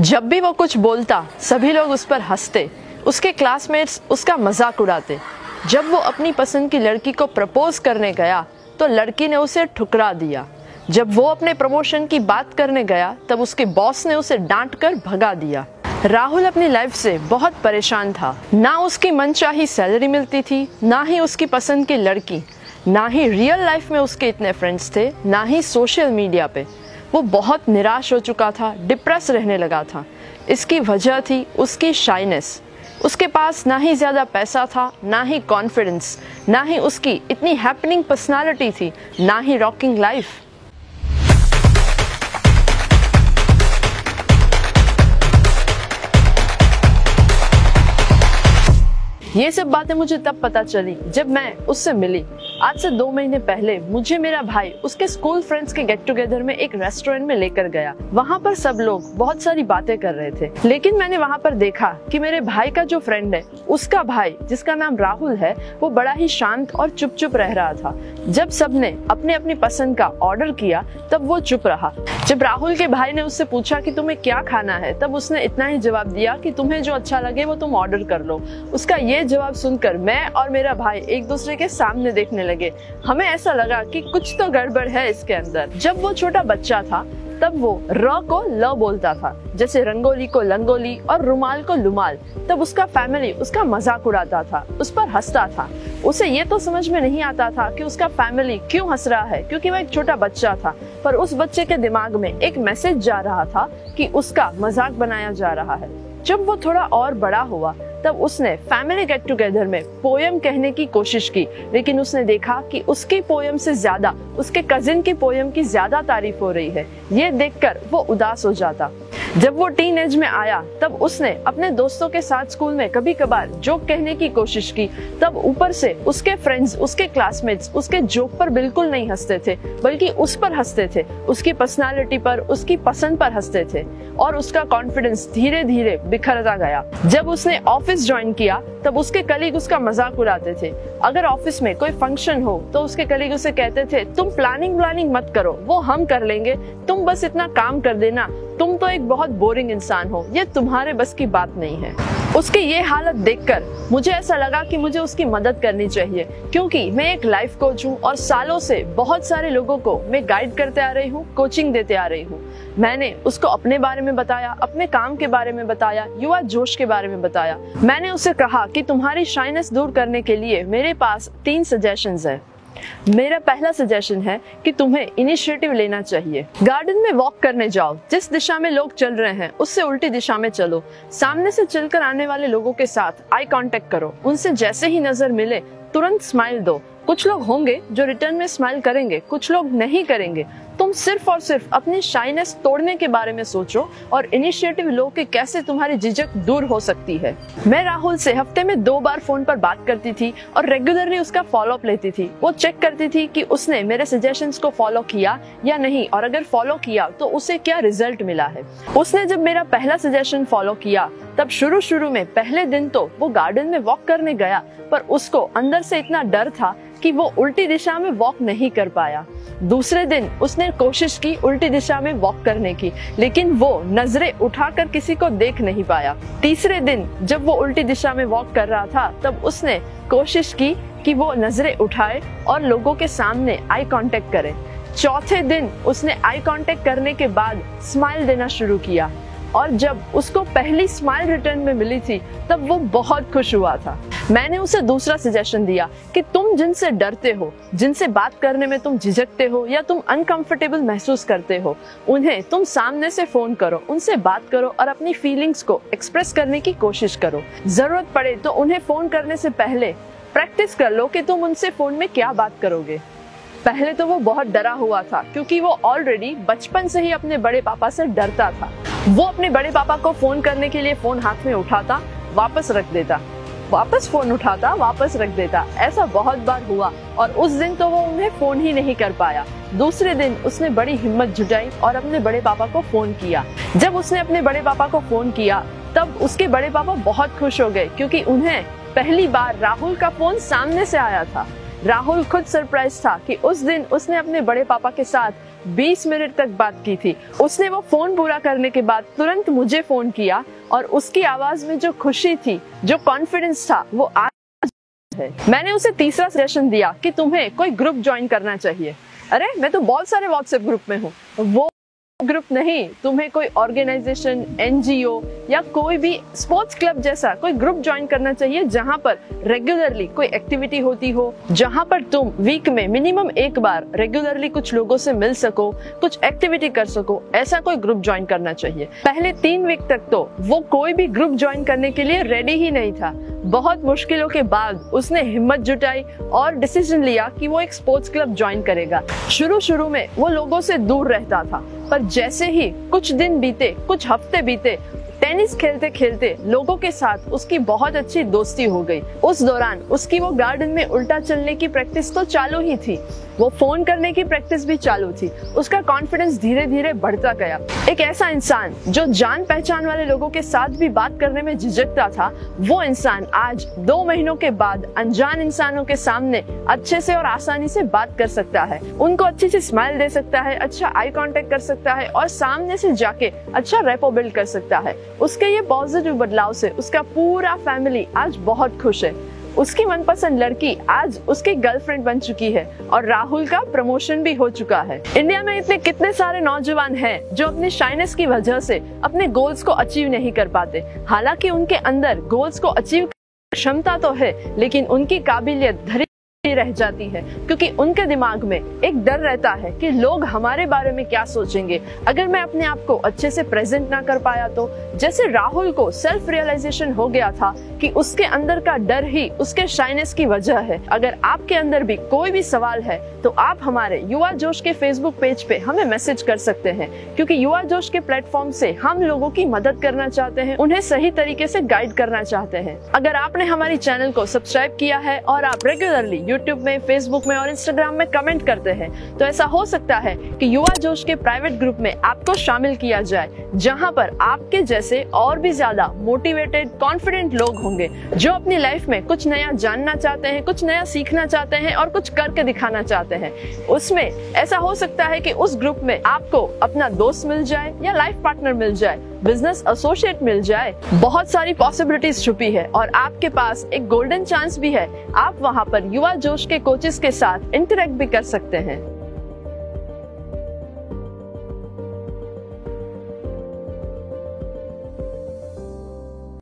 जब भी वो कुछ बोलता, सभी लोग उस पर हँसते, उसके क्लासमेट्स उसका मज़ाक उड़ाते। जब वो अपनी पसंद की लड़की को प्रपोज करने गया तो लड़की ने उसे ठुकरा दिया। जब वो अपने प्रमोशन की बात करने गया, तब उसके बॉस ने उसे डांट कर भगा दिया। राहुल अपनी लाइफ से बहुत परेशान था। ना उसकी मनचाही सैलरी मिलती थी, ना ही उसकी पसंद की लड़की। ना ही रियल लाइफ में उसके इतने फ्रेंड्स थे, ना ही सोशल मीडिया पे। वो बहुत निराश हो चुका था डिप्रेस रहने लगा था। इसकी वजह थी उसकी शाइनेस उसके पास ना ही ज़्यादा पैसा था, ना ही कॉन्फिडेंस ना ही उसकी इतनी हैपनिंग पर्सनालिटी थी, ना ही रॉकिंग लाइफ ये सब बातें मुझे तब पता चली जब मैं उससे मिली। आज से दो महीने पहले मुझे मेरा भाई उसके स्कूल फ्रेंड्स के गेट टुगेदर में एक रेस्टोरेंट में लेकर गया। वहाँ पर सब लोग बहुत सारी बातें कर रहे थे। लेकिन मैंने वहाँ पर देखा कि मेरे भाई का जो फ्रेंड है, उसका भाई, जिसका नाम राहुल है, वो बड़ा ही शांत और चुप चुप रह रहा था। जब सबने अपने अपनी पसंद का ऑर्डर किया, तब वो चुप रहा। जब राहुल के भाई ने उससे पूछा कि तुम्हें क्या खाना है, तब उसने इतना ही जवाब दिया कि तुम्हें जो अच्छा लगे वो तुम ऑर्डर कर लो। उसका ये जवाब सुनकर मैं और मेरा भाई एक दूसरे के सामने देखने लगे। हमें ऐसा लगा कि कुछ तो गड़बड़ है इसके अंदर। जब वो छोटा बच्चा था, तब वो र को ल बोलता था, जैसे रंगोली को लंगोली और रुमाल को लुमाल। तब उसका फैमिली उसका मज़ाक उड़ाता था, उस पर हंसता था। उसे ये तो समझ में नहीं आता था कि उसका फैमिली क्यों हंस रहा है, क्योंकि वह एक छोटा बच्चा था। पर उस बच्चे के दिमाग में एक मैसेज जा रहा था कि उसका मज़ाक बनाया जा रहा है। जब वो थोड़ा और बड़ा हुआ तब उसने फैमिली गेट टुगेदर में पोयम कहने की कोशिश की, लेकिन उसने देखा कि उसकी पोयम से ज़्यादा, उसके कजिन की पोयम की ज़्यादा तारीफ़ हो रही है। ये देखकर वो उदास हो जाता। जब वो टीन एज में आया, तब उसने अपने दोस्तों के साथ स्कूल में कभी कभार जोक कहने की कोशिश की। तब ऊपर से उसके फ्रेंड्स उसके क्लासमेट्स उसके जोक पर बिल्कुल नहीं हँसते थे, बल्कि उस पर हँसते थे। उसकी पर्सनालिटी पर, उसकी पसंद पर हँसते थे और उसका कॉन्फिडेंस धीरे धीरे बिखरता गया। जब उसने ऑफ़िस ज्वाइन किया, तब उसके कलीग उसका मज़ाक उड़ाते थे। अगर ऑफ़िस में कोई फ़ंक्शन हो तो उसके कलीग उसे कहते थे, तुम प्लानिंग प्लानिंग मत करो, वो हम कर लेंगे। तुम बस इतना काम कर देना तुम तो एक बहुत बोरिंग इंसान हो, ये तुम्हारे बस की बात नहीं है। उसकी ये हालत देखकर मुझे ऐसा लगा कि मुझे उसकी मदद करनी चाहिए, क्योंकि मैं एक लाइफ कोच हूँ और सालों से बहुत सारे लोगों को मैं गाइड करते आ रही हूँ कोचिंग देते आ रही हूँ। मैंने उसको अपने बारे में बताया, अपने काम के बारे में बताया, युवा जोश के बारे में बताया। मैंने उसे कहा कि तुम्हारी शाइनेस दूर करने के लिए मेरे पास तीन सजेशन है। मेरा पहला सजेशन है कि तुम्हें इनिशिएटिव लेना चाहिए। गार्डन में वॉक करने जाओ। जिस दिशा में लोग चल रहे हैं, उससे उल्टी दिशा में चलो। सामने से चलकर आने वाले लोगों के साथ आई कांटेक्ट करो। उनसे जैसे ही नज़र मिले, तुरंत स्माइल दो। कुछ लोग होंगे जो रिटर्न में स्माइल करेंगे, कुछ लोग नहीं करेंगे। तुम सिर्फ़ और सिर्फ़ अपनी शाइनेस तोड़ने के बारे में सोचो और इनिशिएटिव लो कि कैसे तुम्हारी झिझक दूर हो सकती है। मैं राहुल से हफ़्ते में दो बार फ़ोन पर बात करती थी और रेगुलरली उसका फॉलो अप लेती थी। वो चेक करती थी कि उसने मेरे सजेशंस को फॉलो किया या नहीं और अगर फॉलो किया तो उसे क्या रिज़ल्ट मिला है। उसने जब मेरा पहला सजेशन फॉलो किया, तब शुरू शुरू में पहले दिन तो वो गार्डन में वॉक करने गया, पर उसको अंदर से इतना डर था कि वो उल्टी दिशा में वॉक नहीं कर पाया। दूसरे दिन उसने कोशिश की उल्टी दिशा में वॉक करने की, लेकिन वो नज़रें उठाकर किसी को देख नहीं पाया। तीसरे दिन जब वो उल्टी दिशा में वॉक कर रहा था, तब उसने कोशिश की कि वो नज़रें उठाए और लोगों के सामने आई कांटेक्ट करे। चौथे दिन उसने आई कांटेक्ट करने के बाद स्माइल देना शुरू किया। और जब उसको पहली स्माइल रिटर्न में मिली थी, तब वो बहुत खुश हुआ था। मैंने उसे दूसरा सजेशन दिया कि तुम जिनसे डरते हो, जिनसे बात करने में तुम झिझकते हो या तुम अनकंफर्टेबल महसूस करते हो, उन्हें तुम सामने से फ़ोन करो, उनसे बात करो और अपनी फीलिंग्स को एक्सप्रेस करने की कोशिश करो। ज़रूरत पड़े तो उन्हें फ़ोन करने से पहले प्रैक्टिस कर लो कि तुम उनसे फ़ोन में क्या बात करोगे। पहले तो वो बहुत डरा हुआ था, क्योंकि वो ऑलरेडी बचपन से ही अपने बड़े पापा से डरता था। वो अपने बड़े पापा को फ़ोन करने के लिए फ़ोन हाथ में उठाता, वापस रख देता। वापस फ़ोन उठाता, वापस रख देता। ऐसा बहुत बार हुआ और उस दिन तो वो उन्हें फ़ोन ही नहीं कर पाया। दूसरे दिन उसने बड़ी हिम्मत जुटाई और अपने बड़े पापा को फ़ोन किया। जब उसने अपने बड़े पापा को फ़ोन किया, तब उसके बड़े पापा बहुत खुश हो गए क्योंकि उन्हें पहली बार राहुल का फ़ोन सामने से आया था। राहुल खुद सरप्राइज़ था कि उस दिन उसने अपने बड़े पापा के साथ 20 मिनट तक बात की थी। उसने वो फ़ोन पूरा करने के बाद तुरंत मुझे फ़ोन किया और उसकी आवाज़ में जो खुशी थी, जो कॉन्फिडेंस था, वो आज है। मैंने उसे तीसरा सजेशन दिया कि तुम्हें कोई ग्रुप ज्वाइन करना चाहिए। अरे, मैं तो बहुत सारे व्हाट्सएप ग्रुप में हूँ। वो ग्रुप नहीं, तुम्हें कोई ऑर्गेनाइजेशन, एनजीओ या कोई भी स्पोर्ट्स क्लब जैसा कोई ग्रुप ज्वाइन करना चाहिए जहाँ पर रेगुलरली कोई एक्टिविटी होती हो, जहाँ पर तुम वीक में मिनिमम एक बार रेगुलरली कुछ लोगों से मिल सको, कुछ एक्टिविटी कर सको, ऐसा कोई ग्रुप ज्वाइन करना चाहिए। पहले तीन वीक तक तो वो कोई भी ग्रुप ज्वाइन करने के लिए रेडी ही नहीं था। बहुत मुश्किलों के बाद उसने हिम्मत जुटाई और डिसीज़न लिया कि वो एक स्पोर्ट्स क्लब ज्वाइन करेगा। शुरू शुरू में वो लोगों से दूर रहता था, पर जैसे ही कुछ दिन बीते, कुछ हफ़्ते बीते टेनिस खेलते खेलते लोगों के साथ उसकी बहुत अच्छी दोस्ती हो गई। उस दौरान उसकी वो गार्डन में उल्टा चलने की प्रैक्टिस तो चालू ही थी। वो फ़ोन करने की प्रैक्टिस भी चालू थी। उसका कॉन्फिडेंस धीरे धीरे बढ़ता गया। एक ऐसा इंसान जो जान पहचान वाले लोगों के साथ भी बात करने में झिझकता था, वो इंसान आज दो महीनों के बाद अनजान इंसानों के सामने अच्छे से और आसानी से बात कर सकता है। उनको अच्छे से स्माइल दे सकता है अच्छा आई कॉन्टेक्ट कर सकता है और सामने से जाके अच्छा रेपो बिल्ड कर सकता है। उसके ये पॉजिटिव बदलाव से उसका पूरा फैमिली आज बहुत खुश है। उसकी मनपसंद लड़की आज उसकी गर्लफ्रेंड बन चुकी है और राहुल का प्रमोशन भी हो चुका है। इंडिया में इतने कितने सारे नौजवान हैं जो अपने शाइनेस की वजह से अपने गोल्स को अचीव नहीं कर पाते। हालाँकि उनके अंदर गोल्स को अचीव क्षमता तो है, लेकिन उनकी काबिलियत धरी रह जाती है, क्योंकि उनके दिमाग में एक डर रहता है कि लोग हमारे बारे में क्या सोचेंगे। अगर मैं अपने आप को अच्छे से प्रेजेंट ना कर पाया तो जैसे राहुल को सेल्फ रियलाइजेशन हो गया था कि उसके अंदर का डर ही उसके शाइनेस की वजह है। अगर आपके अंदर भी कोई भी सवाल है तो आप हमारे युवा जोश के फेसबुक पेज पे हमें मैसेज कर सकते हैं, क्योंकि युवा जोश के प्लेटफॉर्म से हम लोगों की मदद करना चाहते हैं, उन्हें सही तरीके से गाइड करना चाहते हैं। अगर आपने हमारी चैनल को सब्सक्राइब किया है और आप रेगुलरली यूट्यूब में फेसबुक में और इंस्टाग्राम में कमेंट करते हैं। तो ऐसा हो सकता है कि युवा जोश के प्राइवेट ग्रुप में आपको शामिल किया जाए, जहाँ पर आपके जैसे और भी ज़्यादा मोटिवेटेड कॉन्फिडेंट लोग होंगे, जो अपनी लाइफ में कुछ नया जानना चाहते हैं, कुछ नया सीखना चाहते हैं और कुछ करके दिखाना चाहते हैं। उसमें ऐसा हो सकता है कि उस ग्रुप में आपको अपना दोस्त मिल जाए या लाइफ पार्टनर मिल जाए बिज़नेस एसोसिएट मिल जाए, बहुत सारी पॉसिबिलिटीज छुपी है और आपके पास एक गोल्डन चांस भी है। आप वहाँ पर युवा जोश के कोचेस के साथ इंटरेक्ट भी कर सकते हैं।